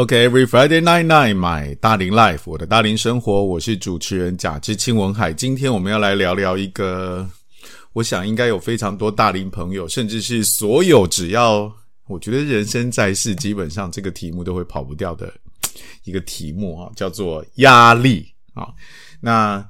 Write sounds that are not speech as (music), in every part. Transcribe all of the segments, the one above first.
OK，Every、Friday night night，my 大龄 life，我的大龄生活，我是主持人贾志清文海。今天我们要来聊聊一个，我想应该有非常多大龄朋友，甚至是所有只要我觉得人生在世，基本上这个题目都会跑不掉的一个题目啊，叫做压力啊。那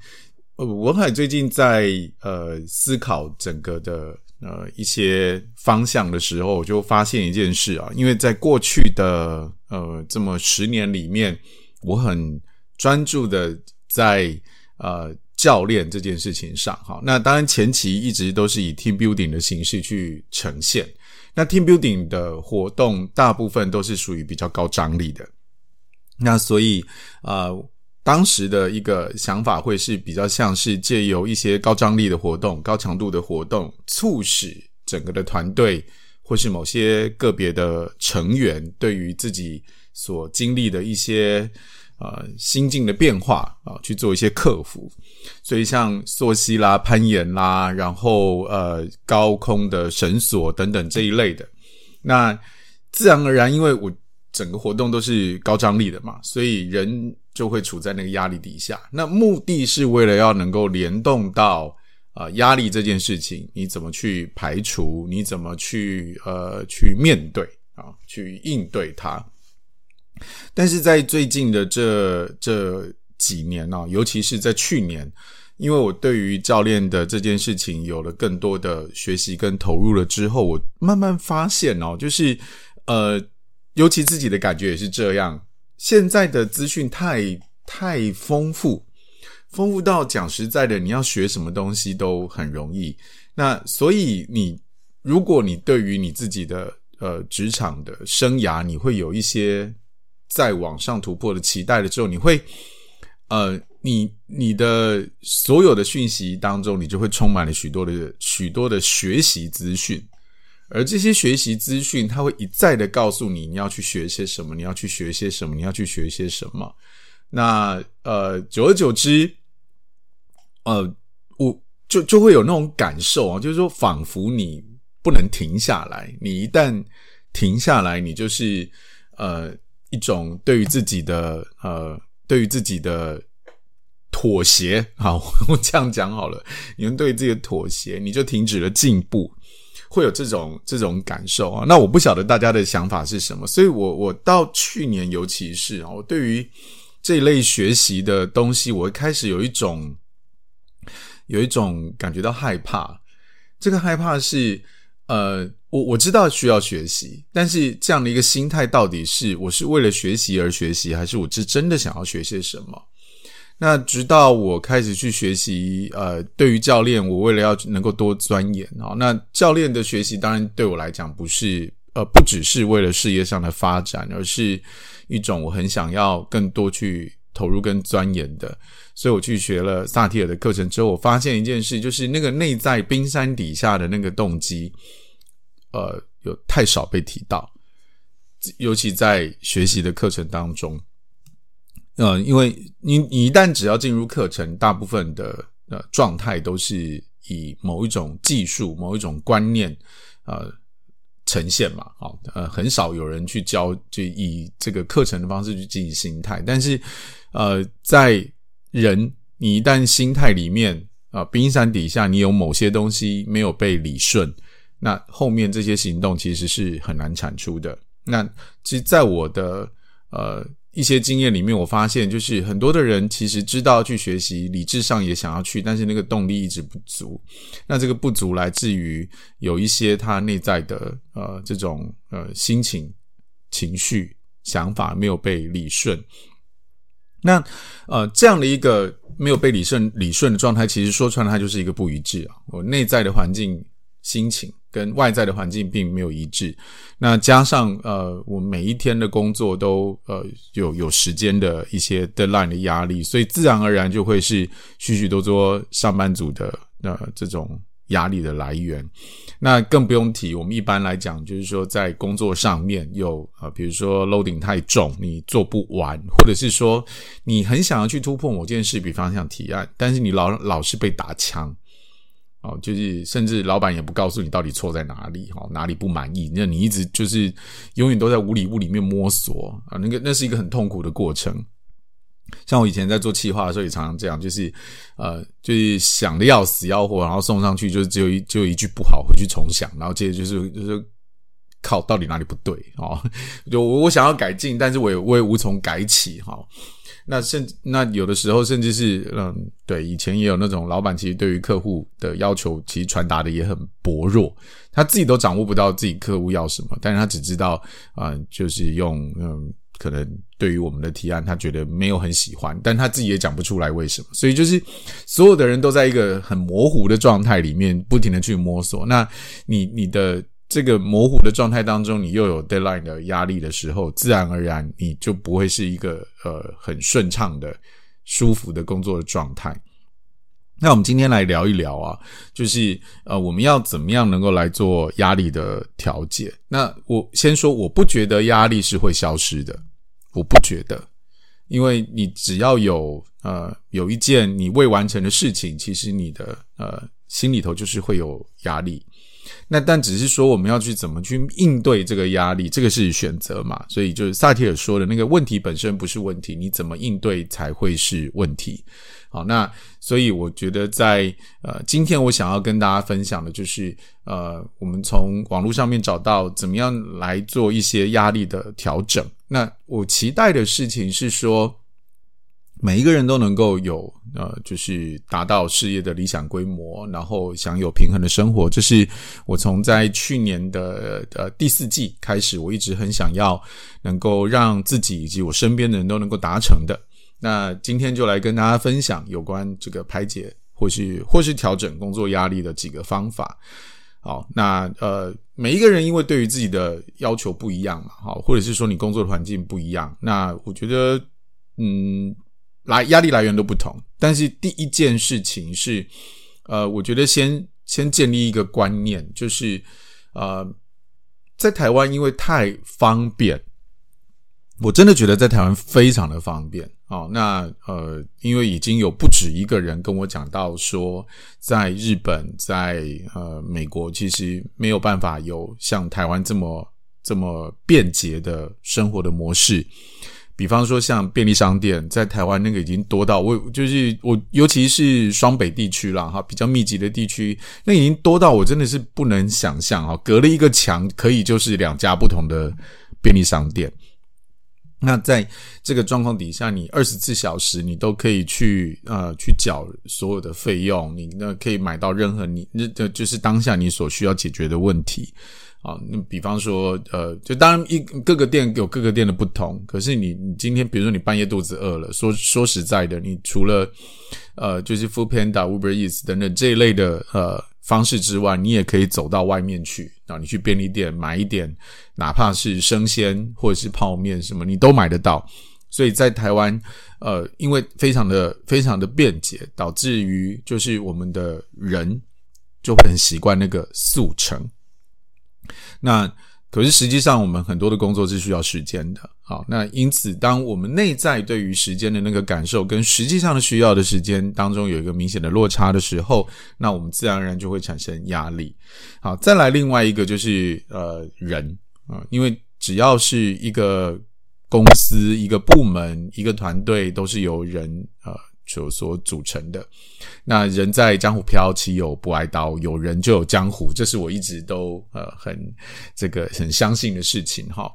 文海最近在呃思考整个的。呃，一些方向的时候，我就发现一件事啊，因为在过去的呃这么十年里面，我很专注的在呃教练这件事情上，哈，那当然前期一直都是以 team building 的形式去呈现，那 team building 的活动大部分都是属于比较高张力的，那所以呃。当时的一个想法会是比较像是借由一些高张力的活动、高强度的活动，促使整个的团队或是某些个别的成员对于自己所经历的一些呃心境的变化啊，去做一些克服。所以像溯溪啦、攀岩啦，然后呃高空的绳索等等这一类的，那自然而然，因为我整个活动都是高张力的嘛，所以人。就会处在那个压力底下，那目的是为了要能够联动到啊、压力这件事情，你怎么去排除？你怎么去呃去面对啊？去应对它？但是在最近的这这几年呢、尤其是在去年，因为我对于教练的这件事情有了更多的学习跟投入了之后，我慢慢发现哦，就是呃，尤其自己的感觉也是这样。现在的资讯太太丰富，丰富到讲实在的，你要学什么东西都很容易。那所以你，如果你对于你自己的呃职场的生涯，你会有一些在网上突破的期待了之后，你会呃，你你的所有的讯息当中，你就会充满了许多的许多的学习资讯。而这些学习资讯，他会一再的告诉你，你要去学些什么，你要去学些什么，你要去学些什么。那呃，久而久之，呃，我就就会有那种感受啊，就是说，仿佛你不能停下来，你一旦停下来，你就是呃一种对于自己的呃对于自己的妥协。好，我这样讲好了，你们对于自己的妥协，你就停止了进步。会有这种这种感受啊，那我不晓得大家的想法是什么，所以我我到去年，尤其是啊，我对于这一类学习的东西，我会开始有一种有一种感觉到害怕。这个害怕是，呃，我我知道需要学习，但是这样的一个心态，到底是我是为了学习而学习，还是我是真的想要学些什么？那直到我开始去学习，呃，对于教练，我为了要能够多钻研哦，那教练的学习当然对我来讲不是，呃，不只是为了事业上的发展，而是一种我很想要更多去投入跟钻研的。所以我去学了萨提尔的课程之后，我发现一件事，就是那个内在冰山底下的那个动机，呃，有太少被提到，尤其在学习的课程当中。呃，因为你你一旦只要进入课程，大部分的呃状态都是以某一种技术、某一种观念呃呈现嘛，好，呃，很少有人去教，就以这个课程的方式去进行心态。但是，呃，在人你一旦心态里面啊，呃，冰山底下你有某些东西没有被理顺，那后面这些行动其实是很难产出的。那其实，在我的呃。一些经验里面，我发现就是很多的人其实知道去学习，理智上也想要去，但是那个动力一直不足。那这个不足来自于有一些他内在的呃这种呃心情、情绪、想法没有被理顺。那呃这样的一个没有被理顺理顺的状态，其实说穿了，它就是一个不一致啊。我内在的环境、心情。跟外在的环境并没有一致，那加上呃，我每一天的工作都呃有有时间的一些 deadline 的压力，所以自然而然就会是许许多多上班族的呃这种压力的来源。那更不用提，我们一般来讲就是说在工作上面有呃，比如说 loading 太重，你做不完，或者是说你很想要去突破某件事，比方像提案，但是你老老是被打枪。哦，就是甚至老板也不告诉你到底错在哪里，哈，哪里不满意，那你一直就是永远都在无里雾里面摸索啊，那个那是一个很痛苦的过程。像我以前在做企划的时候，也常常这样，就是呃，就是想的要死要活，然后送上去，就只有一只有一句不好，回去重想，然后接着就是就是靠到底哪里不对哦，就我我想要改进，但是我也我也无从改起哈。那甚那有的时候甚至是嗯，对，以前也有那种老板，其实对于客户的要求，其实传达的也很薄弱，他自己都掌握不到自己客户要什么，但是他只知道啊、就是用嗯。可能对于我们的提案，他觉得没有很喜欢，但他自己也讲不出来为什么。所以就是所有的人都在一个很模糊的状态里面，不停的去摸索。那你你的这个模糊的状态当中，你又有 deadline 的压力的时候，自然而然你就不会是一个呃很顺畅的、舒服的工作的状态。那我们今天来聊一聊啊，就是呃，我们要怎么样能够来做压力的调节？那我先说，我不觉得压力是会消失的。我不觉得，因为你只要有呃有一件你未完成的事情，其实你的呃心里头就是会有压力。那但只是说我们要去怎么去应对这个压力，这个是选择嘛。所以就是萨提尔说的那个问题本身不是问题，你怎么应对才会是问题。好，那所以我觉得在呃今天我想要跟大家分享的就是呃我们从网络上面找到怎么样来做一些压力的调整。那我期待的事情是说，每一个人都能够有呃就是达到事业的理想规模，然后享有平衡的生活。这是我从在去年的呃第四季开始，我一直很想要能够让自己以及我身边的人都能够达成的。那今天就来跟大家分享有关这个排解或是或是调整工作压力的几个方法。好，那呃，每一个人因为对于自己的要求不一样嘛，好，或者是说你工作的环境不一样，那我觉得嗯，来压力来源都不同。但是第一件事情是，呃，我觉得先先建立一个观念，就是呃，在台湾因为太方便。我真的觉得在台湾非常的方便哦。那呃，因为已经有不止一个人跟我讲到说，在日本、在呃美国，其实没有办法有像台湾这么这么便捷的生活的模式。比方说，像便利商店，在台湾那个已经多到我就是我，尤其是双北地区啦，哈，比较密集的地区，那已经多到我真的是不能想象啊，隔了一个墙可以就是两家不同的便利商店。那在这个状况底下，你二十四小时你都可以去呃去缴所有的费用，你那可以买到任何你那就是当下你所需要解决的问题啊。那比方说呃，就当然一各个店有各个店的不同，可是你你今天比如说你半夜肚子饿了，说说实在的，你除了呃就是 Foodpanda、Uber Eats 等等这一类的呃。方式之外，你也可以走到外面去啊！你去便利店买一点，哪怕是生鲜或者是泡面什么，你都买得到。所以在台湾，呃，因为非常的非常的便捷，导致于就是我们的人就会很习惯那个速成。那可是实际上，我们很多的工作是需要时间的。好，那因此，当我们内在对于时间的那个感受跟实际上的需要的时间当中有一个明显的落差的时候，那我们自然而然就会产生压力。好，再来另外一个就是呃人啊，因为只要是一个公司、一个部门、一个团队，都是由人呃。所所组成的，那人在江湖飘，岂有不挨刀？有人就有江湖，这是我一直都呃很这个很相信的事情哈。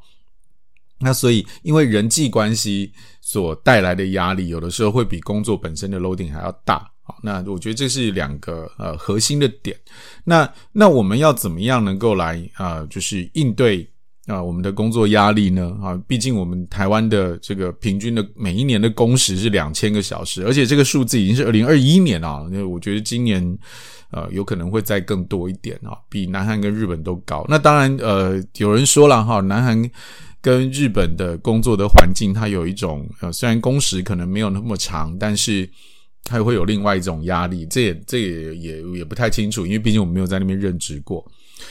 那所以，因为人际关系所带来的压力，有的时候会比工作本身的 loading 还要大。好，那我觉得这是两个呃核心的点。那那我们要怎么样能够来啊、呃，就是应对？啊，我们的工作压力呢？啊，毕竟我们台湾的这个平均的每一年的工时是两千个小时，而且这个数字已经是二零二一年啊。因为我觉得今年呃有可能会再更多一点啊，比南韩跟日本都高。那当然，呃，有人说了哈，南韩跟日本的工作的环境，它有一种呃，虽然工时可能没有那么长，但是它会有另外一种压力。这也这也也也不太清楚，因为毕竟我们没有在那边任职过。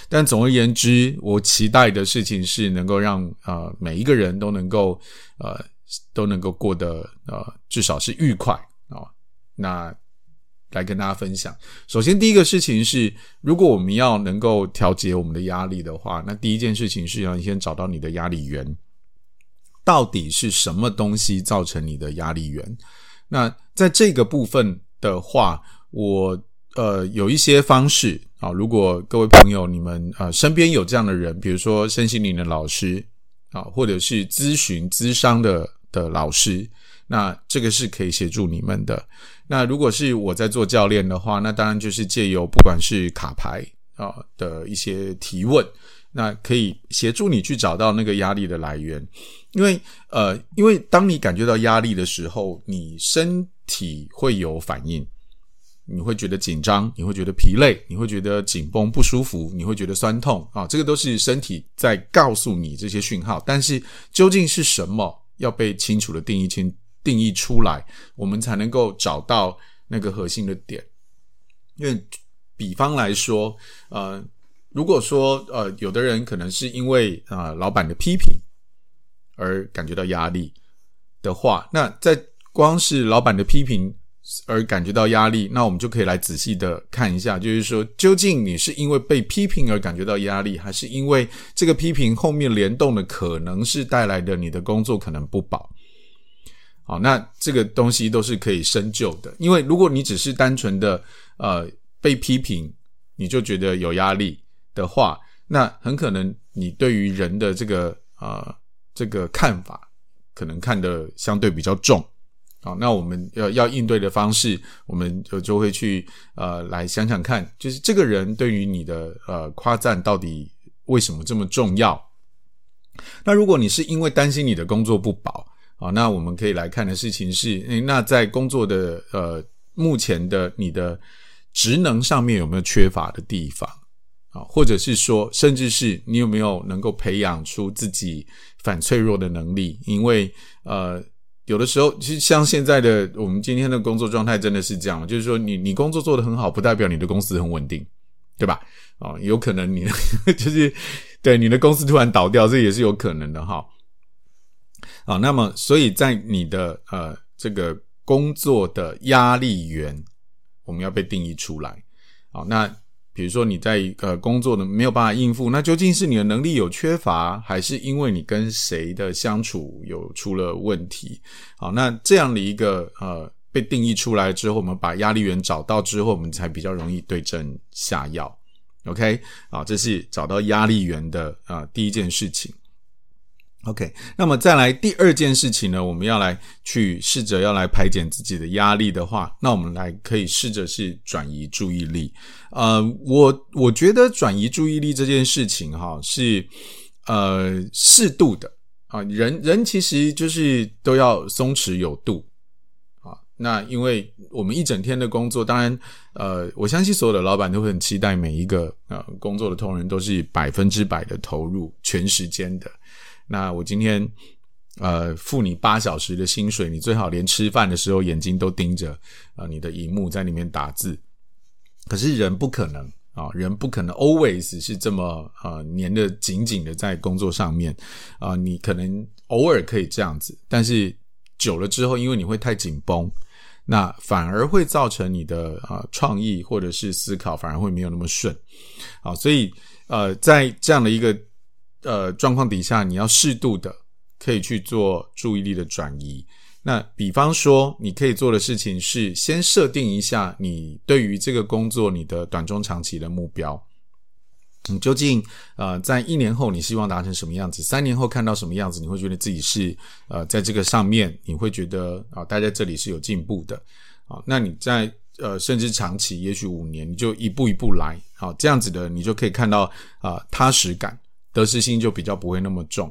但总而言之，我期待的事情是能够让呃每一个人都能够呃都能够过得呃至少是愉快啊、那来跟大家分享。首先，第一个事情是，如果我们要能够调节我们的压力的话，那第一件事情是要先找到你的压力源，到底是什么东西造成你的压力源？那在这个部分的话，我呃有一些方式啊，如果各位朋友你们呃身边有这样的人，比如说身心灵的老师啊，或者是咨询咨商的的老师。那这个是可以协助你们的。那如果是我在做教练的话，那当然就是借由不管是卡牌啊的一些提问，那可以协助你去找到那个压力的来源。因为呃，因为当你感觉到压力的时候，你身体会有反应，你会觉得紧张，你会觉得疲累，你会觉得紧绷不舒服，你会觉得酸痛啊，这个都是身体在告诉你这些讯号。但是究竟是什么，要被清楚的定义清。定义出来，我们才能够找到那个核心的点。因为，比方来说，呃，如果说呃，有的人可能是因为啊、呃，老板的批评而感觉到压力的话，那在光是老板的批评而感觉到压力，那我们就可以来仔细的看一下，就是说，究竟你是因为被批评而感觉到压力，还是因为这个批评后面联动的可能是带来的你的工作可能不保。好，那这个东西都是可以深究的，因为如果你只是单纯的呃被批评，你就觉得有压力的话，那很可能你对于人的这个呃这个看法，可能看得相对比较重。好，那我们要要应对的方式，我们就就会去呃来想想看，就是这个人对于你的呃夸赞到底为什么这么重要？那如果你是因为担心你的工作不保。啊，那我们可以来看的事情是，那在工作的呃目前的你的职能上面有没有缺乏的地方啊？或者是说，甚至是你有没有能够培养出自己反脆弱的能力？因为呃，有的时候其实像现在的我们今天的工作状态真的是这样，就是说你你工作做得很好，不代表你的公司很稳定，对吧？啊，有可能你 (laughs) 就是对你的公司突然倒掉，这也是有可能的哈。啊，那么所以在你的呃这个工作的压力源，我们要被定义出来。好，那比如说你在呃工作的没有办法应付，那究竟是你的能力有缺乏，还是因为你跟谁的相处有出了问题？好，那这样的一个呃被定义出来之后，我们把压力源找到之后，我们才比较容易对症下药。OK，啊，这是找到压力源的啊、第一件事情。OK，那么再来第二件事情呢，我们要来去试着要来排解自己的压力的话，那我们来可以试着是转移注意力。呃，我我觉得转移注意力这件事情哈，是呃适度的啊，人人其实就是都要松弛有度啊。那因为我们一整天的工作，当然呃，我相信所有的老板都会很期待每一个呃工作的同仁都是百分之百的投入，全时间的。那我今天，呃，付你八小时的薪水，你最好连吃饭的时候眼睛都盯着，呃，你的荧幕在里面打字。可是人不可能啊，人不可能 always 是这么呃粘得紧紧的在工作上面啊。你可能偶尔可以这样子，但是久了之后，因为你会太紧绷，那反而会造成你的啊创意或者是思考反而会没有那么顺。好，所以呃，在这样的一个。呃，状况底下你要适度的可以去做注意力的转移。那比方说，你可以做的事情是先设定一下你对于这个工作你的短中长期的目标。你究竟呃，在一年后你希望达成什么样子？三年后看到什么样子？你会觉得自己是呃，在这个上面你会觉得啊、呃，待在这里是有进步的。啊，那你在呃，甚至长期，也许五年，你就一步一步来。好，这样子的你就可以看到啊、踏实感。得失心就比较不会那么重。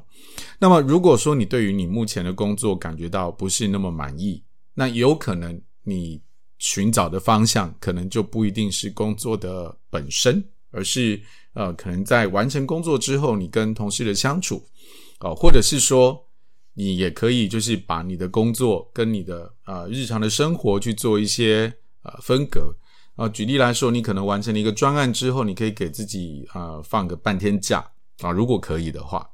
那么，如果说你对于你目前的工作感觉到不是那么满意，那有可能你寻找的方向可能就不一定是工作的本身，而是呃，可能在完成工作之后，你跟同事的相处，哦、或者是说你也可以就是把你的工作跟你的呃日常的生活去做一些呃分隔。啊、举例来说，你可能完成了一个专案之后，你可以给自己呃放个半天假。啊，如果可以的话，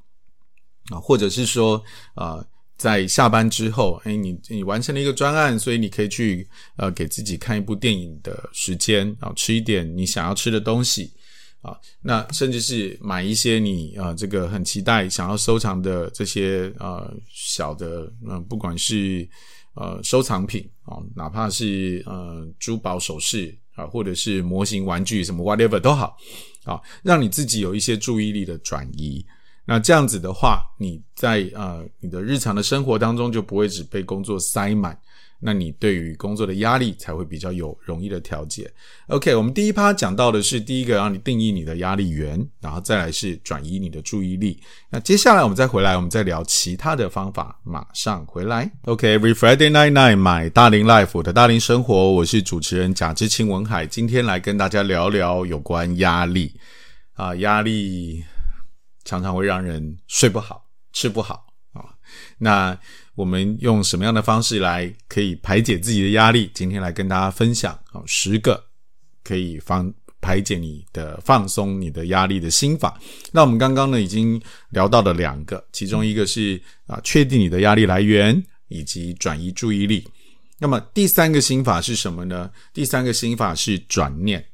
啊，或者是说，啊，在下班之后，哎，你你完成了一个专案，所以你可以去呃给自己看一部电影的时间啊，吃一点你想要吃的东西。啊，那甚至是买一些你啊这个很期待想要收藏的这些呃小的嗯、不管是呃收藏品啊，哪怕是呃珠宝首饰啊，或者是模型玩具什么 whatever 都好啊，让你自己有一些注意力的转移。那这样子的话，你在呃你的日常的生活当中就不会只被工作塞满，那你对于工作的压力才会比较有容易的调节。OK，我们第一趴讲到的是第一个让你定义你的压力源，然后再来是转移你的注意力。那接下来我们再回来，我们再聊其他的方法。马上回来。OK，Every Friday night night，买大龄 life，的大龄生活，我是主持人贾志清文海，今天来跟大家聊聊有关压力啊，压力。常常会让人睡不好、吃不好啊。那我们用什么样的方式来可以排解自己的压力？今天来跟大家分享啊，十个可以放排解你的、放松你的压力的心法。那我们刚刚呢已经聊到了两个，其中一个是啊，确定你的压力来源以及转移注意力。那么第三个心法是什么呢？第三个心法是转念。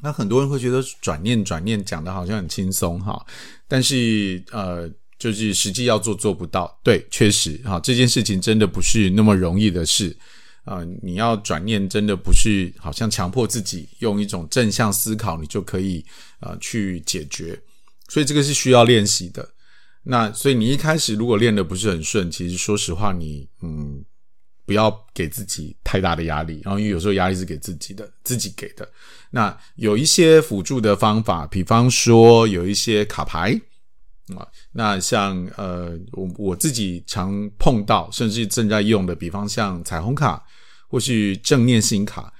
那很多人会觉得转念转念讲的好像很轻松哈，但是呃，就是实际要做做不到。对，确实哈，这件事情真的不是那么容易的事啊，你要转念，真的不是好像强迫自己用一种正向思考，你就可以呃去解决。所以这个是需要练习的。那所以你一开始如果练得不是很顺，其实说实话你，你嗯。不要给自己太大的压力，然后因为有时候压力是给自己的，自己给的。那有一些辅助的方法，比方说有一些卡牌啊，那像呃我我自己常碰到，甚至正在用的，比方像彩虹卡或是正念心卡，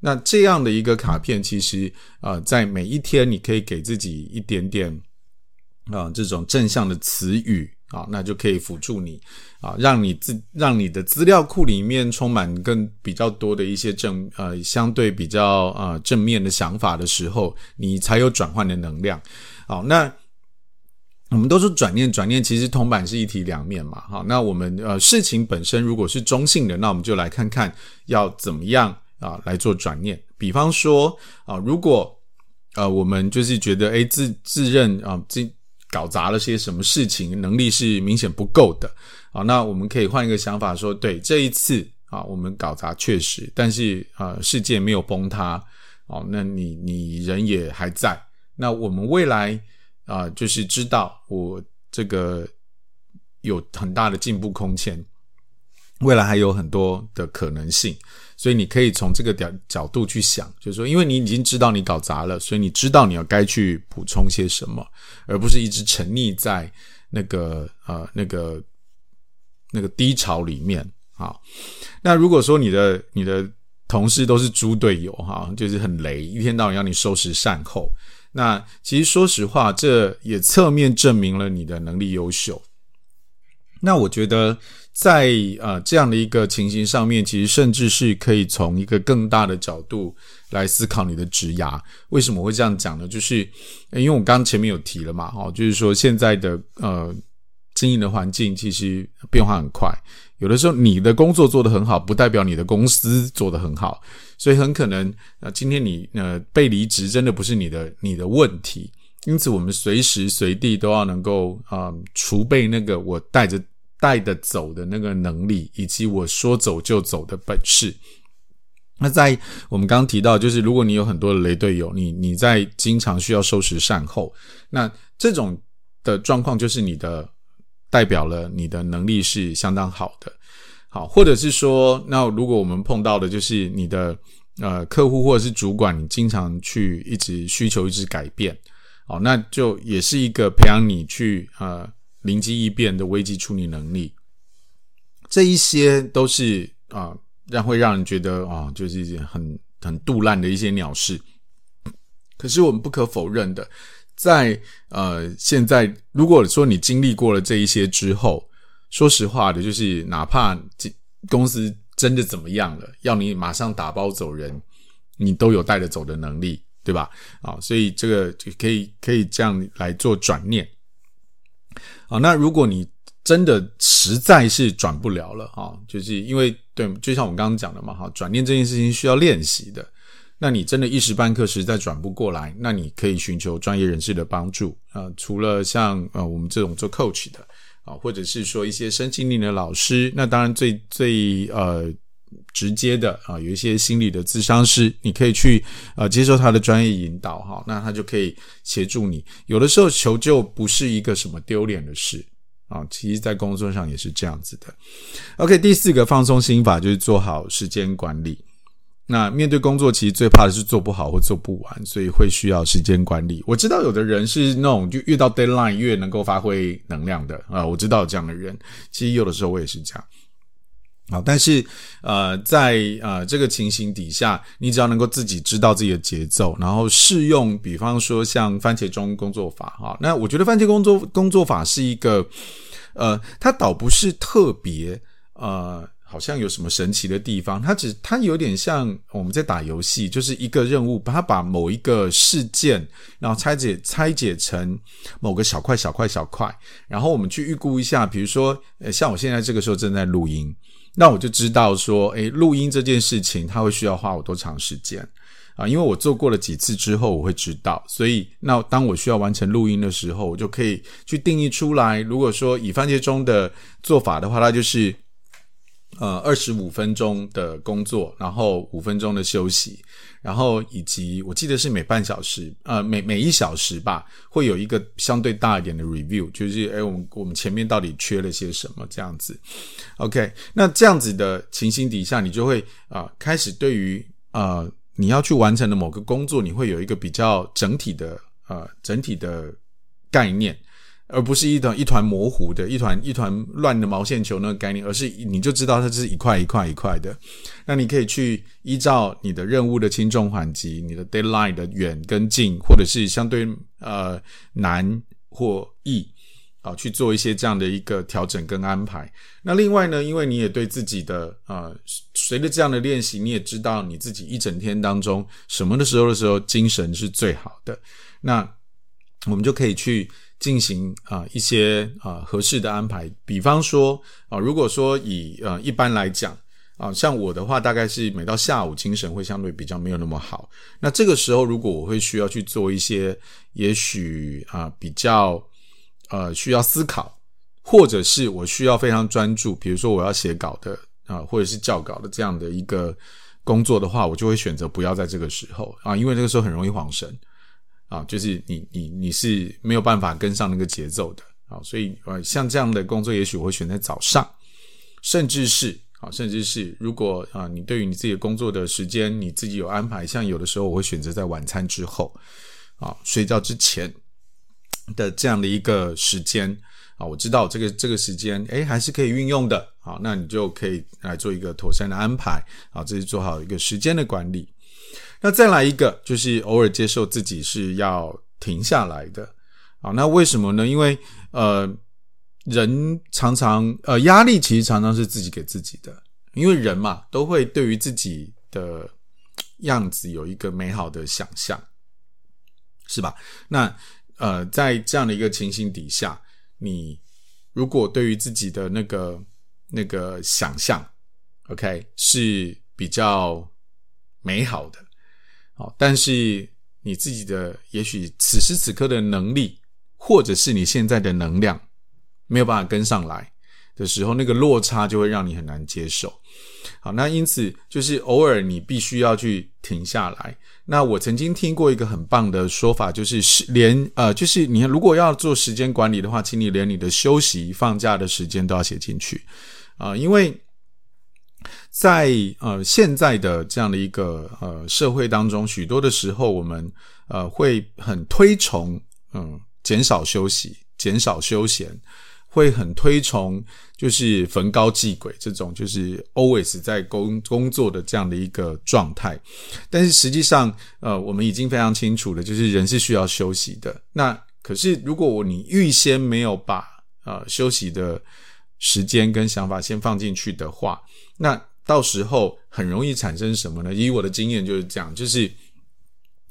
那这样的一个卡片，其实呃在每一天你可以给自己一点点啊、这种正向的词语。啊，那就可以辅助你啊，让你自让你的资料库里面充满更比较多的一些正呃相对比较呃正面的想法的时候，你才有转换的能量。好，那我们都说转念转念，其实铜板是一体两面嘛。好，那我们呃事情本身如果是中性的，那我们就来看看要怎么样啊来做转念。比方说啊，如果呃我们就是觉得诶自自认啊自搞砸了些什么事情，能力是明显不够的啊。那我们可以换一个想法说，对，这一次啊，我们搞砸确实，但是啊，世界没有崩塌哦。那你你人也还在，那我们未来啊，就是知道我这个有很大的进步空间，未来还有很多的可能性。所以你可以从这个角角度去想，就是说，因为你已经知道你搞砸了，所以你知道你要该去补充些什么，而不是一直沉溺在那个呃那个那个低潮里面。好，那如果说你的你的同事都是猪队友哈，就是很雷，一天到晚要你收拾善后，那其实说实话，这也侧面证明了你的能力优秀。那我觉得。在呃这样的一个情形上面，其实甚至是可以从一个更大的角度来思考你的职涯。为什么会这样讲呢？就是因为我刚刚前面有提了嘛，哈，就是说现在的呃经营的环境其实变化很快，有的时候你的工作做得很好，不代表你的公司做得很好，所以很可能呃今天你呃被离职，真的不是你的你的问题。因此，我们随时随地都要能够啊、储备那个我带着。带的走的那个能力，以及我说走就走的本事。那在我们刚刚提到，就是如果你有很多的雷队友，你你在经常需要收拾善后，那这种的状况就是你的代表了你的能力是相当好的。好，或者是说，那如果我们碰到的就是你的呃客户或者是主管，你经常去一直需求一直改变，哦，那就也是一个培养你去呃。灵机一变的危机处理能力，这一些都是啊，让会让人觉得啊，就是一件很很杜烂的一些鸟事。可是我们不可否认的，在呃现在，如果说你经历过了这一些之后，说实话的，就是哪怕这公司真的怎么样了，要你马上打包走人，你都有带着走的能力，对吧？啊，所以这个就可以可以这样来做转念。好，那如果你真的实在是转不了了哈，就是因为对，就像我刚刚讲的嘛哈，转念这件事情需要练习的。那你真的一时半刻实在转不过来，那你可以寻求专业人士的帮助啊、除了像呃我们这种做 coach 的啊、或者是说一些身心灵的老师，那当然最最呃直接的啊、有一些心理的咨商师，你可以去呃接受他的专业引导哈，那他就可以协助你。有的时候求救不是一个什么丢脸的事啊，其实在工作上也是这样子的。OK，第四个放松心法就是做好时间管理。那面对工作，其实最怕的是做不好或做不完，所以会需要时间管理。我知道有的人是那种就越到 deadline 越能够发挥能量的啊，我知道这样的人。其实有的时候我也是这样。好，但是呃，在呃这个情形底下，你只要能够自己知道自己的节奏，然后适用，比方说像番茄钟工作法哈。那我觉得番茄工作工作法是一个呃，它倒不是特别呃。好像有什么神奇的地方，它只它有点像我们在打游戏，就是一个任务，把它把某一个事件，然后拆解拆解成某个小块小块小块，然后我们去预估一下，比如说，呃，像我现在这个时候正在录音，那我就知道说，诶，录音这件事情它会需要花我多长时间啊？因为我做过了几次之后，我会知道，所以那当我需要完成录音的时候，我就可以去定义出来。如果说以番茄钟的做法的话，它就是。呃，二十五分钟的工作，然后五分钟的休息，然后以及我记得是每半小时，呃，每每一小时吧，会有一个相对大一点的 review，就是诶，我们我们前面到底缺了些什么这样子。OK，那这样子的情形底下，你就会啊、开始对于呃你要去完成的某个工作，你会有一个比较整体的呃整体的概念。而不是一团一团模糊的、一团一团乱的毛线球那个概念，而是你就知道它是一块一块一块的。那你可以去依照你的任务的轻重缓急、你的 deadline 的远跟近，或者是相对呃难或易啊，去做一些这样的一个调整跟安排。那另外呢，因为你也对自己的呃，随着这样的练习，你也知道你自己一整天当中什么的时候的时候精神是最好的。那我们就可以去。进行啊、一些啊、合适的安排，比方说啊、如果说以呃一般来讲啊、像我的话，大概是每到下午精神会相对比较没有那么好。那这个时候，如果我会需要去做一些，也许啊、比较呃需要思考，或者是我需要非常专注，比如说我要写稿的啊、或者是校稿的这样的一个工作的话，我就会选择不要在这个时候啊，因为这个时候很容易恍神。啊，就是你你你是没有办法跟上那个节奏的啊，所以呃，像这样的工作，也许我会选在早上，甚至是啊，甚至是如果啊，你对于你自己的工作的时间，你自己有安排，像有的时候我会选择在晚餐之后啊，睡觉之前的这样的一个时间啊，我知道这个这个时间诶还是可以运用的啊，那你就可以来做一个妥善的安排啊，这是做好一个时间的管理。那再来一个，就是偶尔接受自己是要停下来的啊。那为什么呢？因为呃，人常常呃，压力其实常常是自己给自己的。因为人嘛，都会对于自己的样子有一个美好的想象，是吧？那呃，在这样的一个情形底下，你如果对于自己的那个那个想象，OK，是比较美好的。好，但是你自己的也许此时此刻的能力，或者是你现在的能量没有办法跟上来的时候，那个落差就会让你很难接受。好，那因此就是偶尔你必须要去停下来。那我曾经听过一个很棒的说法，就是是连呃，就是你如果要做时间管理的话，请你连你的休息、放假的时间都要写进去啊，因为。在呃现在的这样的一个呃社会当中，许多的时候我们呃会很推崇嗯减少休息、减少休闲，会很推崇就是焚高继晷这种就是 always 在工工作的这样的一个状态。但是实际上呃我们已经非常清楚了，就是人是需要休息的。那可是如果你预先没有把呃休息的时间跟想法先放进去的话，那到时候很容易产生什么呢？以我的经验就是这样，就是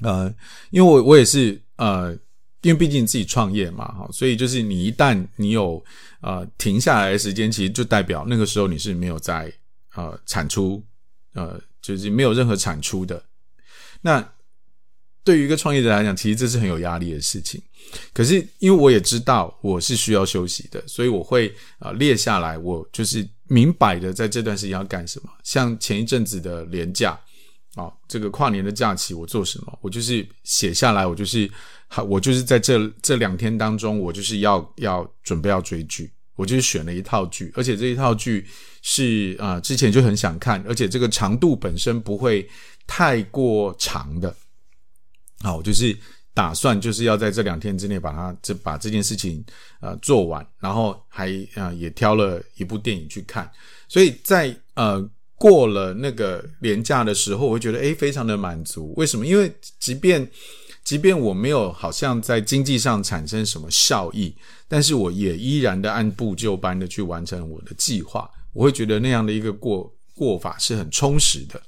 呃，因为我我也是呃因为毕竟自己创业嘛，哈，所以就是你一旦你有呃停下来的时间，其实就代表那个时候你是没有在呃产出，呃，就是没有任何产出的。那对于一个创业者来讲，其实这是很有压力的事情。可是因为我也知道我是需要休息的，所以我会啊、列下来，我就是明摆的在这段时间要干什么。像前一阵子的年假。哦，这个跨年的假期我做什么？我就是写下来，我就是，我就是在这这两天当中，我就是要要准备要追剧，我就是选了一套剧，而且这一套剧是啊、之前就很想看，而且这个长度本身不会太过长的。好，我就是打算就是要在这两天之内把它这把这件事情呃做完，然后还啊、呃、也挑了一部电影去看，所以在呃。过了那个连假的时候，我会觉得诶，非常的满足。为什么？因为即便即便我没有好像在经济上产生什么效益，但是我也依然的按部就班的去完成我的计划。我会觉得那样的一个过过法是很充实的。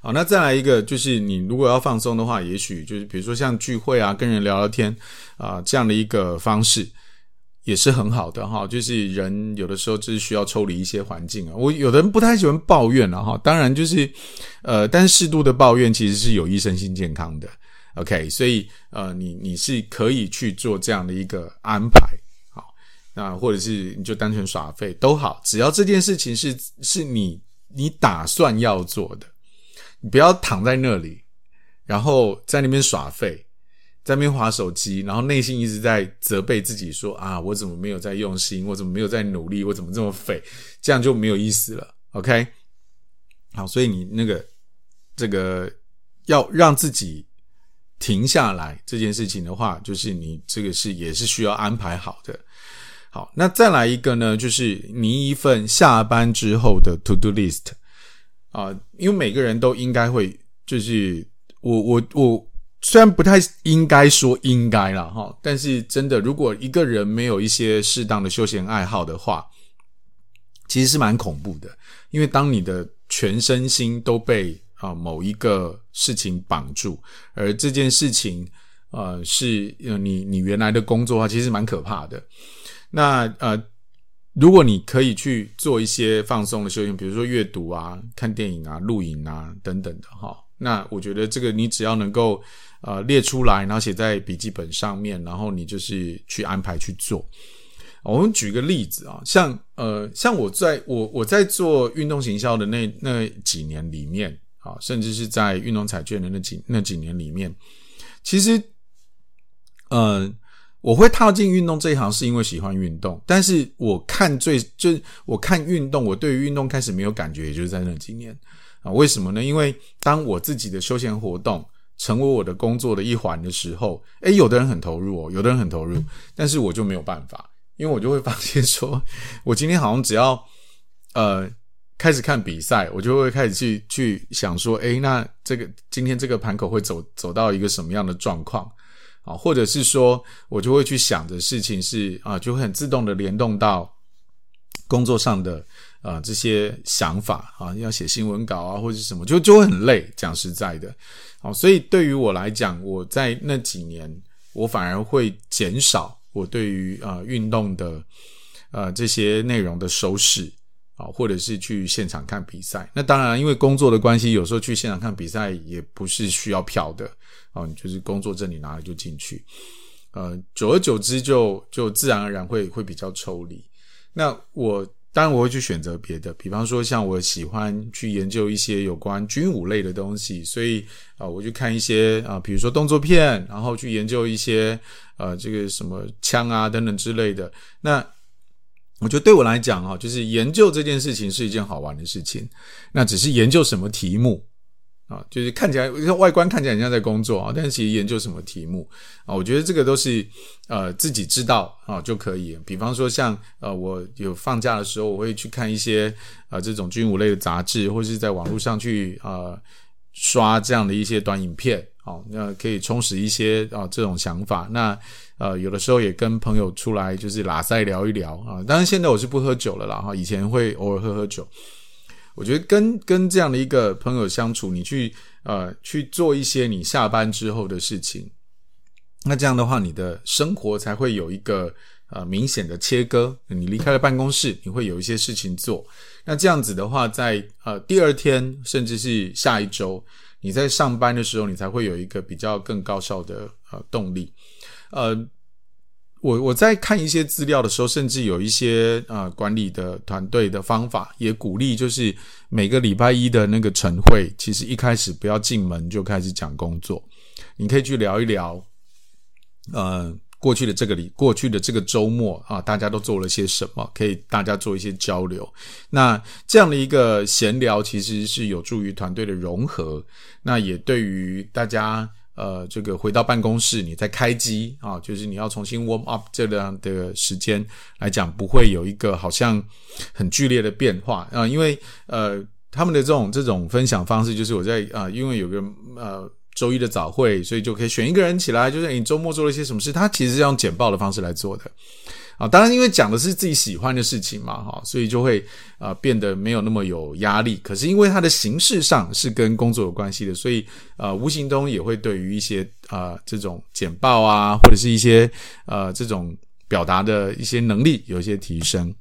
好，那再来一个，就是你如果要放松的话，也许就是比如说像聚会啊，跟人聊聊天啊，这样的一个方式。也是很好的哈，就是人有的时候就是需要抽离一些环境啊。我有的人不太喜欢抱怨了哈，当然就是呃，但适度的抱怨其实是有益身心健康的。OK，所以呃，你你是可以去做这样的一个安排，好，那或者是你就单纯耍废都好，只要这件事情是是你你打算要做的，你不要躺在那里，然后在那边耍废。在那边划手机，然后内心一直在责备自己说：“啊，我怎么没有在用心？我怎么没有在努力？我怎么这么废？这样就没有意思了。” OK，好，所以你那个这个要让自己停下来这件事情的话，就是你这个是也是需要安排好的。好，那再来一个呢，就是你一份下班之后的 To Do List 啊，因为每个人都应该会，就是我我我。虽然不太应该说应该啦哈，但是真的，如果一个人没有一些适当的休闲爱好的话，其实是蛮恐怖的。因为当你的全身心都被啊某一个事情绑住，而这件事情呃是你你原来的工作的话，其实蛮可怕的。那呃，如果你可以去做一些放松的休闲，比如说阅读啊、看电影啊、录影啊等等的哈，那我觉得这个你只要能够。呃，列出来，然后写在笔记本上面，然后你就是去安排去做。我们举个例子啊，像呃，像我在我我在做运动行销的那那几年里面啊，甚至是在运动彩券的那几那几年里面，其实，呃，我会踏进运动这一行是因为喜欢运动，但是我看最就是我看运动，我对于运动开始没有感觉，也就是在那几年啊。为什么呢？因为当我自己的休闲活动。成为我的工作的一环的时候，诶，有的人很投入哦，有的人很投入，但是我就没有办法，因为我就会发现说，(laughs) 我今天好像只要呃开始看比赛，我就会开始去去想说，诶，那这个今天这个盘口会走走到一个什么样的状况啊？或者是说我就会去想的事情是啊，就会很自动的联动到工作上的。啊、这些想法啊，要写新闻稿啊，或者什么，就就会很累。讲实在的，好，所以对于我来讲，我在那几年，我反而会减少我对于啊、运动的呃这些内容的收视啊，或者是去现场看比赛。那当然，因为工作的关系，有时候去现场看比赛也不是需要票的啊，就是工作证你拿了就进去。呃，久而久之就，就自然而然会会比较抽离。那我。当然，我会去选择别的，比方说，像我喜欢去研究一些有关军武类的东西，所以啊、我去看一些啊、比如说动作片，然后去研究一些呃，这个什么枪啊等等之类的。那我觉得对我来讲啊，就是研究这件事情是一件好玩的事情。那只是研究什么题目。啊，就是看起来外观看起来很像在工作啊，但是其实研究什么题目啊，我觉得这个都是呃自己知道啊就可以。比方说像呃我有放假的时候，我会去看一些呃这种军武类的杂志，或是在网络上去呃刷这样的一些短影片，哦，那可以充实一些啊这种想法。那呃有的时候也跟朋友出来就是喇赛聊一聊啊，当然现在我是不喝酒了啦哈，以前会偶尔喝喝酒。我觉得跟跟这样的一个朋友相处，你去呃去做一些你下班之后的事情，那这样的话，你的生活才会有一个呃明显的切割。你离开了办公室，你会有一些事情做。那这样子的话，在呃第二天，甚至是下一周，你在上班的时候，你才会有一个比较更高效的呃动力。呃，我我在看一些资料的时候，甚至有一些呃管理的团队的方法，也鼓励就是每个礼拜一的那个晨会，其实一开始不要进门就开始讲工作，你可以去聊一聊。呃，过去的这个里，过去的这个周末啊，大家都做了些什么？可以大家做一些交流。那这样的一个闲聊，其实是有助于团队的融合。那也对于大家，呃，这个回到办公室，你再开机啊，就是你要重新 warm up 这样的时间来讲，不会有一个好像很剧烈的变化啊。因为呃，他们的这种这种分享方式，就是我在啊，因为有个呃。周一的早会，所以就可以选一个人起来，就是你周末做了一些什么事。他其实是用简报的方式来做的啊。当然，因为讲的是自己喜欢的事情嘛，哈，所以就会啊变得没有那么有压力。可是因为它的形式上是跟工作有关系的，所以呃，无形中也会对于一些啊这种简报啊，或者是一些呃这种表达的一些能力有一些提升。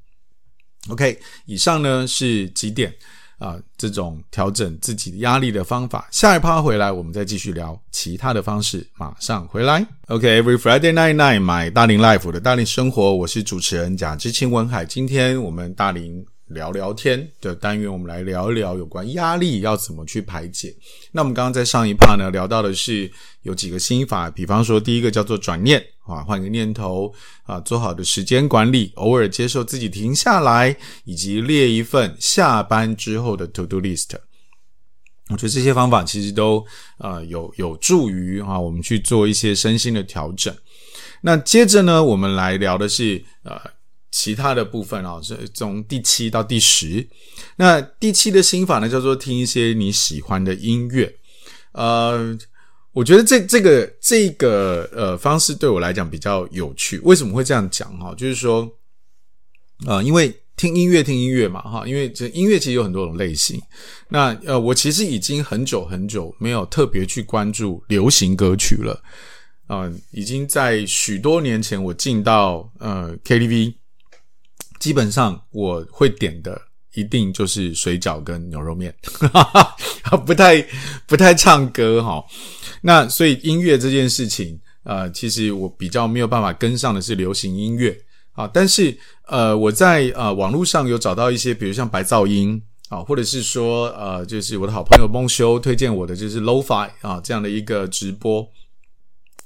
OK，以上呢是几点。啊，这种调整自己压力的方法。下一趴回来，我们再继续聊其他的方式。马上回来。OK，Every、Friday night night，买大龄 Life 的大龄生活，我是主持人贾志清文海。今天我们大龄聊聊天的单元，我们来聊一聊有关压力要怎么去排解。那我们刚刚在上一趴呢，聊到的是有几个心法，比方说第一个叫做转念啊，换个念头啊，做好的时间管理，偶尔接受自己停下来，以及列一份下班之后的 To Do List。我觉得这些方法其实都啊有有助于啊我们去做一些身心的调整。那接着呢，我们来聊的是呃。其他的部分啊，是从第七到第十。那第七的心法呢，叫做听一些你喜欢的音乐。呃，我觉得这这个这个呃方式对我来讲比较有趣。为什么会这样讲哈？就是说，呃，因为听音乐听音乐嘛哈，因为这音乐其实有很多种类型。那呃，我其实已经很久很久没有特别去关注流行歌曲了。呃，已经在许多年前，我进到呃 KTV。基本上我会点的一定就是水饺跟牛肉面，(laughs) 不太不太唱歌哈。那所以音乐这件事情，呃，其实我比较没有办法跟上的是流行音乐啊。但是呃，我在呃网络上有找到一些，比如像白噪音啊，或者是说呃，就是我的好朋友梦修推荐我的就是 Lo-Fi 啊这样的一个直播。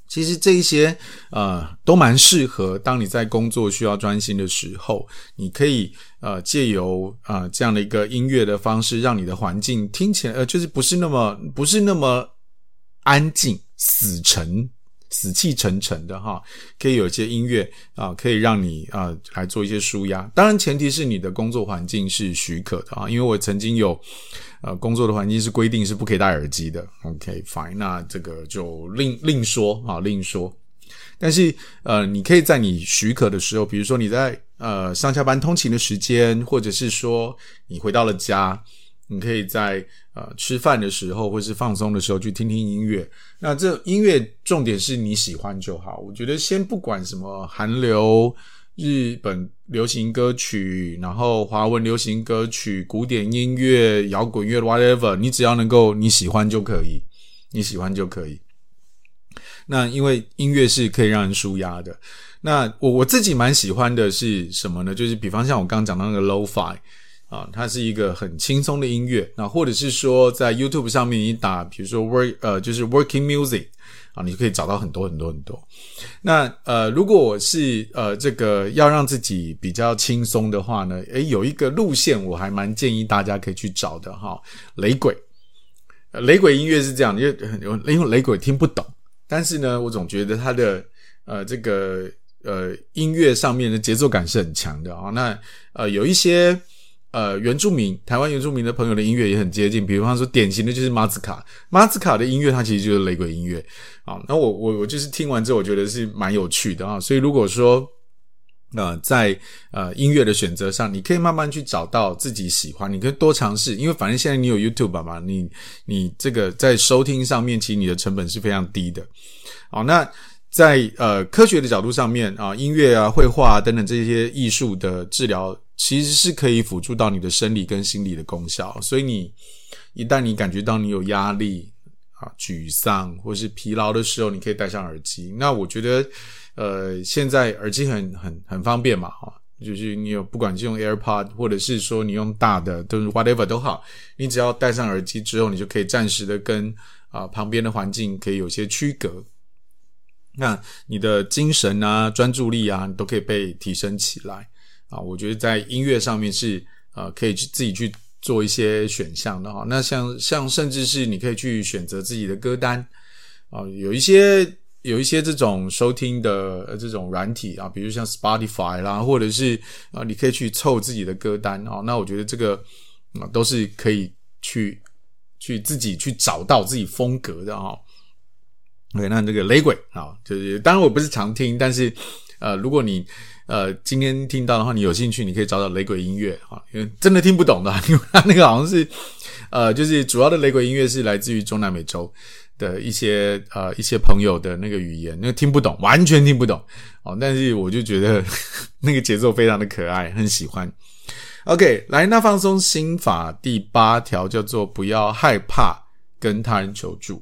其实这一些呃都蛮适合，当你在工作需要专心的时候，你可以呃借由啊、呃、这样的一个音乐的方式，让你的环境听起来呃就是不是那么不是那么安静、死沉、死气沉沉的哈，可以有一些音乐啊、可以让你啊、来做一些舒压。当然，前提是你的工作环境是许可的啊，因为我曾经有。呃，工作的环境是规定是不可以戴耳机的。OK，fine，那这个就另另说啊，另说。但是呃，你可以在你许可的时候，比如说你在呃上下班通勤的时间，或者是说你回到了家，你可以在呃吃饭的时候或是放松的时候去听听音乐。那这音乐重点是你喜欢就好。我觉得先不管什么韩流。日本流行歌曲，然后华文流行歌曲、古典音乐、摇滚乐，whatever，你只要能够你喜欢就可以，你喜欢就可以。那因为音乐是可以让人舒压的。那我我自己蛮喜欢的是什么呢？就是比方像我刚刚讲到那个 Lo-Fi 啊，它是一个很轻松的音乐。那或者是说在 YouTube 上面你打，比如说 work 呃，就是 working music。啊，你就可以找到很多很多很多。那呃，如果我是呃这个要让自己比较轻松的话呢，诶，有一个路线我还蛮建议大家可以去找的哈。雷鬼，呃，雷鬼音乐是这样，因为因为雷鬼听不懂，但是呢，我总觉得他的呃这个呃音乐上面的节奏感是很强的啊。那呃有一些。呃，原住民台湾原住民的朋友的音乐也很接近，比方说典型的就是马兹卡，马兹卡的音乐它其实就是雷鬼音乐啊。那我我我就是听完之后，我觉得是蛮有趣的啊。所以如果说呃在呃音乐的选择上，你可以慢慢去找到自己喜欢，你可以多尝试，因为反正现在你有 YouTube 嘛，你你这个在收听上面，其实你的成本是非常低的。好，那。在呃科学的角度上面啊，音乐啊、绘画啊等等这些艺术的治疗，其实是可以辅助到你的生理跟心理的功效。所以你一旦你感觉到你有压力啊、沮丧或是疲劳的时候，你可以戴上耳机。那我觉得，呃，现在耳机很很很方便嘛，哈。就是你有，不管是用 AirPod，或者是说你用大的，都是 whatever 都好，你只要戴上耳机之后，你就可以暂时的跟啊、旁边的环境可以有些区隔。那你的精神啊、专注力啊，都可以被提升起来啊。我觉得在音乐上面是啊、可以去自己去做一些选项的哈。那像像甚至是你可以去选择自己的歌单啊，有一些。有一些这种收听的这种软体啊，比如像 Spotify 啦，或者是啊，你可以去凑自己的歌单啊。那我觉得这个啊都是可以去去自己去找到自己风格的啊。OK，那这个雷鬼啊，就是当然我不是常听，但是呃，如果你呃今天听到的话，你有兴趣，你可以找找雷鬼音乐啊，因为真的听不懂的，因为他那个好像是呃，就是主要的雷鬼音乐是来自于中南美洲。的一些呃一些朋友的那个语言，那个听不懂，完全听不懂哦。但是我就觉得 (laughs) 那个节奏非常的可爱，很喜欢。OK，来，那放松心法第八条叫做不要害怕跟他人求助，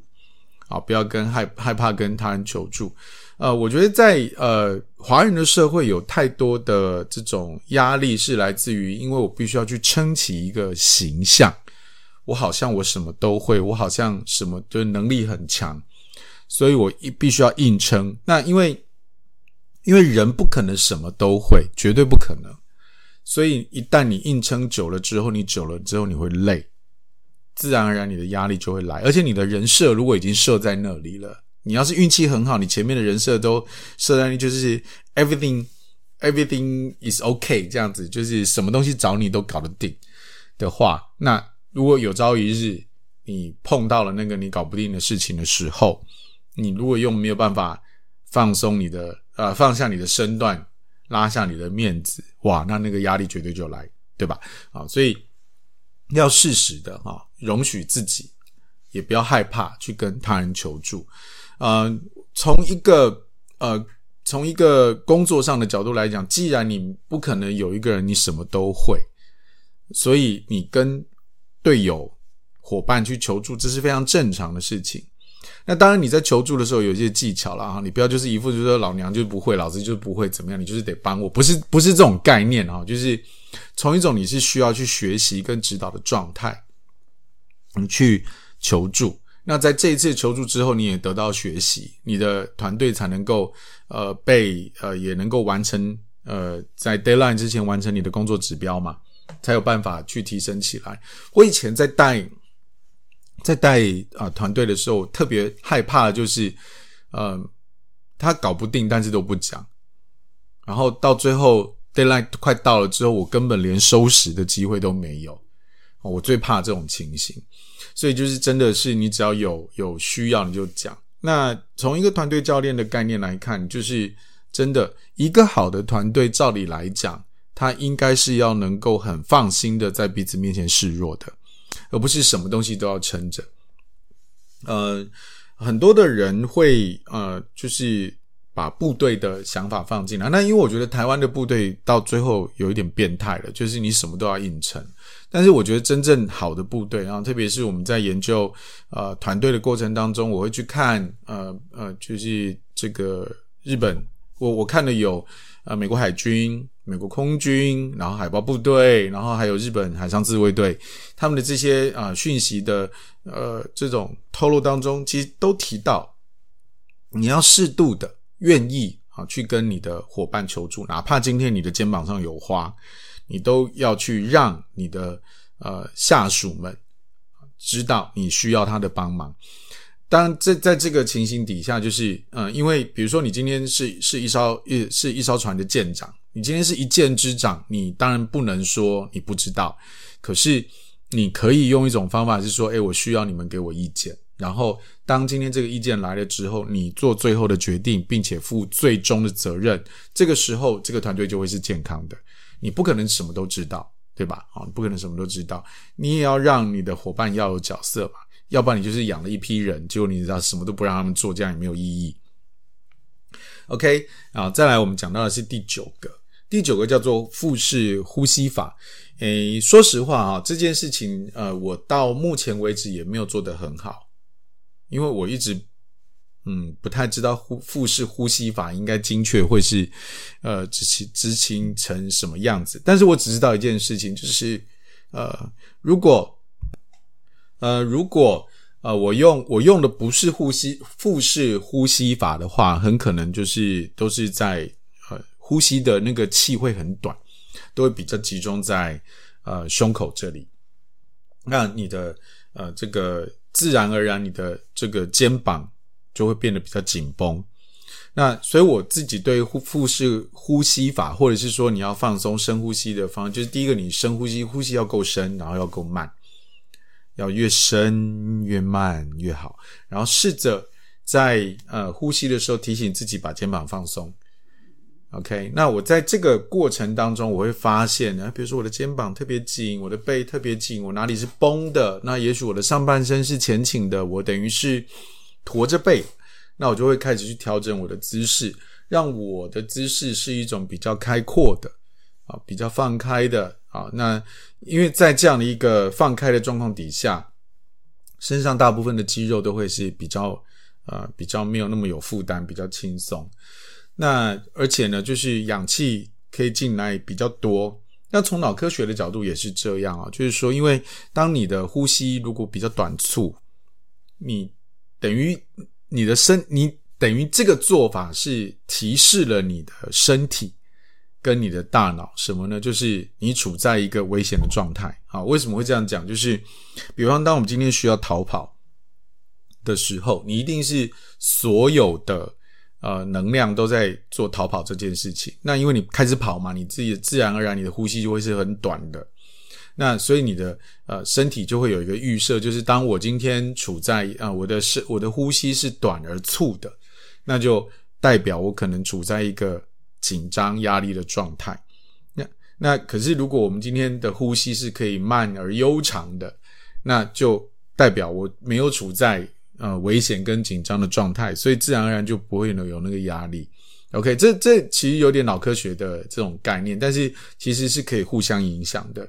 啊，不要跟害害怕跟他人求助。呃，我觉得在呃华人的社会有太多的这种压力是来自于，因为我必须要去撑起一个形象。我好像我什么都会，我好像什么就是能力很强，所以我一必须要硬撑。那因为因为人不可能什么都会，绝对不可能。所以一旦你硬撑久了之后，你久了之后你会累，自然而然你的压力就会来。而且你的人设如果已经设在那里了，你要是运气很好，你前面的人设都设在那，就是 everything everything is okay 这样子，就是什么东西找你都搞得定的话，那。如果有朝一日你碰到了那个你搞不定的事情的时候，你如果用没有办法放松你的呃放下你的身段，拉下你的面子，哇，那那个压力绝对就来，对吧？啊，所以要适时的啊，容许自己，也不要害怕去跟他人求助。呃，从一个呃从一个工作上的角度来讲，既然你不可能有一个人你什么都会，所以你跟队友、伙伴去求助，这是非常正常的事情。那当然，你在求助的时候有一些技巧啦，哈，你不要就是一副就说老娘就不会，老子就是不会怎么样，你就是得帮我，不是不是这种概念哈，就是从一种你是需要去学习跟指导的状态，你去求助。那在这一次求助之后，你也得到学习，你的团队才能够呃被呃也能够完成呃在 deadline 之前完成你的工作指标嘛。才有办法去提升起来。我以前在带在带啊团队的时候，特别害怕就是，呃，他搞不定，但是都不讲，然后到最后 deadline 快到了之后，我根本连收拾的机会都没有。我最怕这种情形，所以就是真的是你只要有有需要你就讲。那从一个团队教练的概念来看，就是真的一个好的团队，照理来讲。他应该是要能够很放心的在彼此面前示弱的，而不是什么东西都要撑着。呃，很多的人会呃，就是把部队的想法放进来。那因为我觉得台湾的部队到最后有一点变态了，就是你什么都要硬撑。但是我觉得真正好的部队，然后特别是我们在研究呃团队的过程当中，我会去看呃呃，就是这个日本，我我看了有呃美国海军。美国空军，然后海豹部队，然后还有日本海上自卫队，他们的这些啊、呃、讯息的呃这种透露当中，其实都提到，你要适度的愿意啊去跟你的伙伴求助，哪怕今天你的肩膀上有花，你都要去让你的呃下属们知道你需要他的帮忙。当然，在在这个情形底下，就是呃，因为比如说你今天是是一艘一是一艘船的舰长。你今天是一舰之长，你当然不能说你不知道，可是你可以用一种方法是说，诶，我需要你们给我意见。然后当今天这个意见来了之后，你做最后的决定，并且负最终的责任。这个时候，这个团队就会是健康的。你不可能什么都知道，对吧？啊，不可能什么都知道，你也要让你的伙伴要有角色嘛，要不然你就是养了一批人，结果你知道什么都不让他们做，这样也没有意义。OK 啊，再来我们讲到的是第九个，第九个叫做腹式呼吸法。诶，说实话啊，这件事情呃，我到目前为止也没有做得很好，因为我一直嗯不太知道呼腹式呼吸法应该精确会是呃执行执行成什么样子。但是我只知道一件事情，就是呃，如果呃如果呃我用我用的不是呼吸腹式呼吸法的话，很可能就是都是在呼吸的那个气会很短。都会比较集中在呃胸口这里，那你的呃这个自然而然你的这个肩膀就会变得比较紧绷。那所以我自己对腹腹式呼吸法，或者是说你要放松深呼吸的方，就是第一个你深呼吸，呼吸要够深，然后要够慢，要越深越慢越好。然后试着在呃呼吸的时候提醒自己把肩膀放松。OK，那我在这个过程当中，我会发现，啊，比如说我的肩膀特别紧，我的背特别紧，我哪里是绷的？那也许我的上半身是前倾的，我等于是驼着背，那我就会开始去调整我的姿势，让我的姿势是一种比较开阔的啊，比较放开的啊。那因为在这样的一个放开的状况底下，身上大部分的肌肉都会是比较呃比较没有那么有负担，比较轻松。那而且呢，就是氧气可以进来比较多。那从脑科学的角度也是这样啊，就是说，因为当你的呼吸如果比较短促，你等于你的身，你等于这个做法是提示了你的身体跟你的大脑什么呢？就是你处在一个危险的状态啊。为什么会这样讲？就是比方当我们今天需要逃跑的时候，你一定是所有的。呃，能量都在做逃跑这件事情。那因为你开始跑嘛，你自己自然而然你的呼吸就会是很短的。那所以你的呃身体就会有一个预设，就是当我今天处在啊、我的是我的呼吸是短而促的，那就代表我可能处在一个紧张压力的状态。那那可是如果我们今天的呼吸是可以慢而悠长的，那就代表我没有处在。呃，危险跟紧张的状态，所以自然而然就不会有那个压力。OK，这这其实有点脑科学的这种概念，但是其实是可以互相影响的。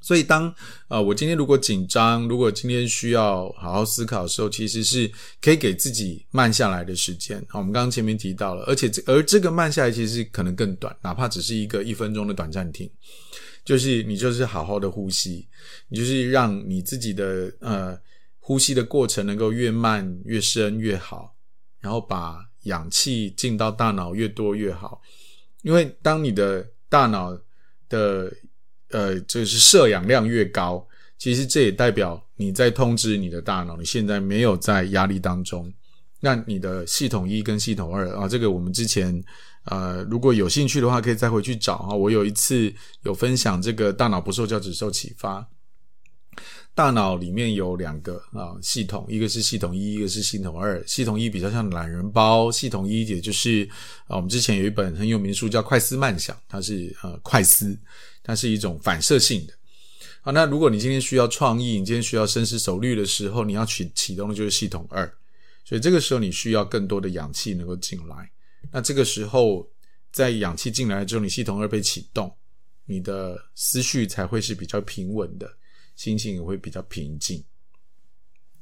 所以当呃我今天如果紧张，如果今天需要好好思考的时候，其实是可以给自己慢下来的时间。好，我们刚刚前面提到了，而且这而这个慢下来其实可能更短，哪怕只是一个一分钟的短暂停，就是你就是好好的呼吸，你就是让你自己的呃。呼吸的过程能够越慢越深越好，然后把氧气进到大脑越多越好，因为当你的大脑的呃就是摄氧量越高，其实这也代表你在通知你的大脑，你现在没有在压力当中。那你的系统一跟系统二啊，这个我们之前呃如果有兴趣的话，可以再回去找啊。我有一次有分享这个大脑不受教只受启发。大脑里面有两个啊系统，一个是系统一，一个是系统二。系统一比较像懒人包，系统一也就是啊，我们之前有一本很有名书叫《快思慢想》，它是呃快思，它是一种反射性的。好，那如果你今天需要创意，你今天需要深思熟虑的时候，你要启启动的就是系统二，所以这个时候你需要更多的氧气能够进来。那这个时候，在氧气进来之后，你系统二被启动，你的思绪才会是比较平稳的。心情也会比较平静。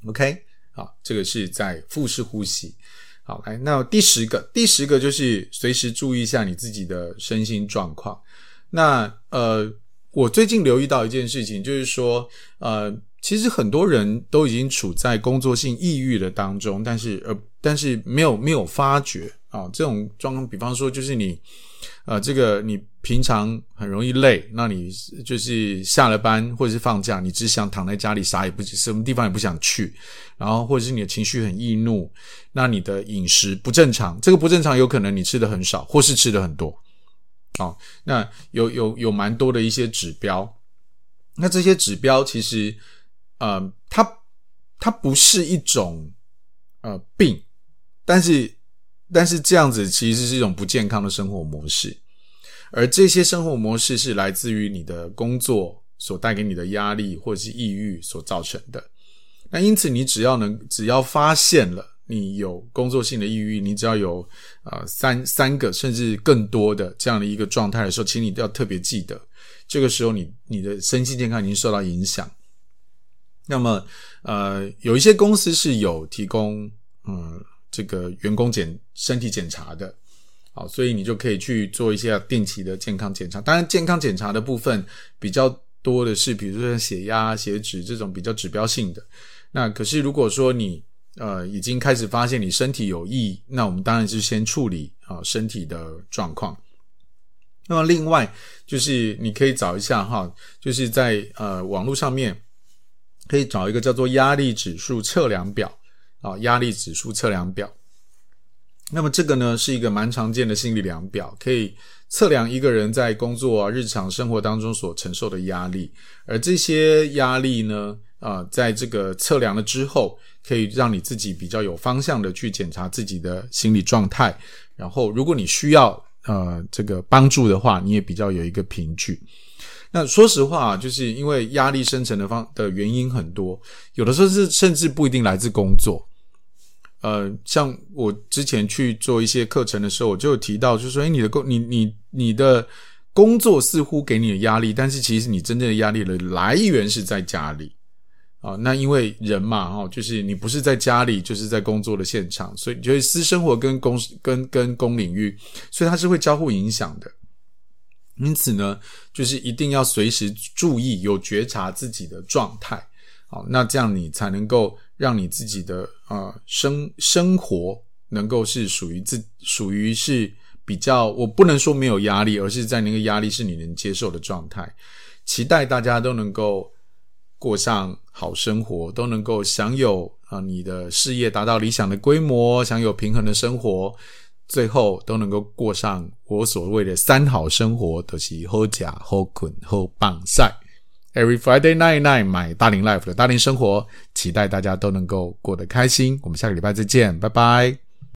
OK，好，这个是在腹式呼吸。好，来，那第十个，第十个就是随时注意一下你自己的身心状况。那呃，我最近留意到一件事情，就是说，呃，其实很多人都已经处在工作性抑郁的当中，但是呃，但是没有没有发觉啊，这种状况，比方说，就是你。呃，这个你平常很容易累，那你就是下了班或者是放假，你只想躺在家里，啥也不，什么地方也不想去，然后或者是你的情绪很易怒，那你的饮食不正常，这个不正常有可能你吃的很少，或是吃的很多，哦，那有有有蛮多的一些指标，那这些指标其实，呃，它它不是一种呃病，但是。但是这样子其实是一种不健康的生活模式，而这些生活模式是来自于你的工作所带给你的压力或者是抑郁所造成的。那因此，你只要能只要发现了，你有工作性的抑郁，你只要有啊、呃、三三个甚至更多的这样的一个状态的时候，请你都要特别记得，这个时候你你的身心健康已经受到影响。那么呃，有一些公司是有提供嗯这个员工检身体检查的，好，所以你就可以去做一些定期的健康检查。当然，健康检查的部分比较多的是，比如说血压、血脂这种比较指标性的。那可是如果说你呃，已经开始发现你身体有异，那我们当然是先处理啊、身体的状况。那么另外就是你可以找一下哈，就是在呃网络上面可以找一个叫做压力指数测量表啊，压力指数测量表。那么这个呢是一个蛮常见的心理量表，可以测量一个人在工作啊、日常生活当中所承受的压力，而这些压力呢，啊、在这个测量了之后，可以让你自己比较有方向的去检查自己的心理状态。然后，如果你需要呃这个帮助的话，你也比较有一个凭据。那说实话啊，就是因为压力生成的方的原因很多，有的时候是甚至不一定来自工作。呃，像我之前去做一些课程的时候，我就有提到，就是说，哎，你的工，你你你的工作似乎给你的压力，但是其实你真正的压力的来源是在家里。啊，那因为人嘛，哈，就是你不是在家里，就是在工作的现场，所以就是私生活跟公跟跟公领域，所以它是会交互影响的。因此呢，就是一定要随时注意，有觉察自己的状态，好，那这样你才能够让你自己的啊生生活能够是属于自属于是比较，我不能说没有压力，而是在那个压力是你能接受的状态。期待大家都能够。过上好生活，都能够享有啊，你的事业达到理想的规模，享有平衡的生活，最后都能够过上我所谓的三好生活，都、就是好吃、好困、好棒晒。Every Friday night night，买大龄 life 的大龄生活，期待大家都能够过得开心。我们下个礼拜再见，拜拜。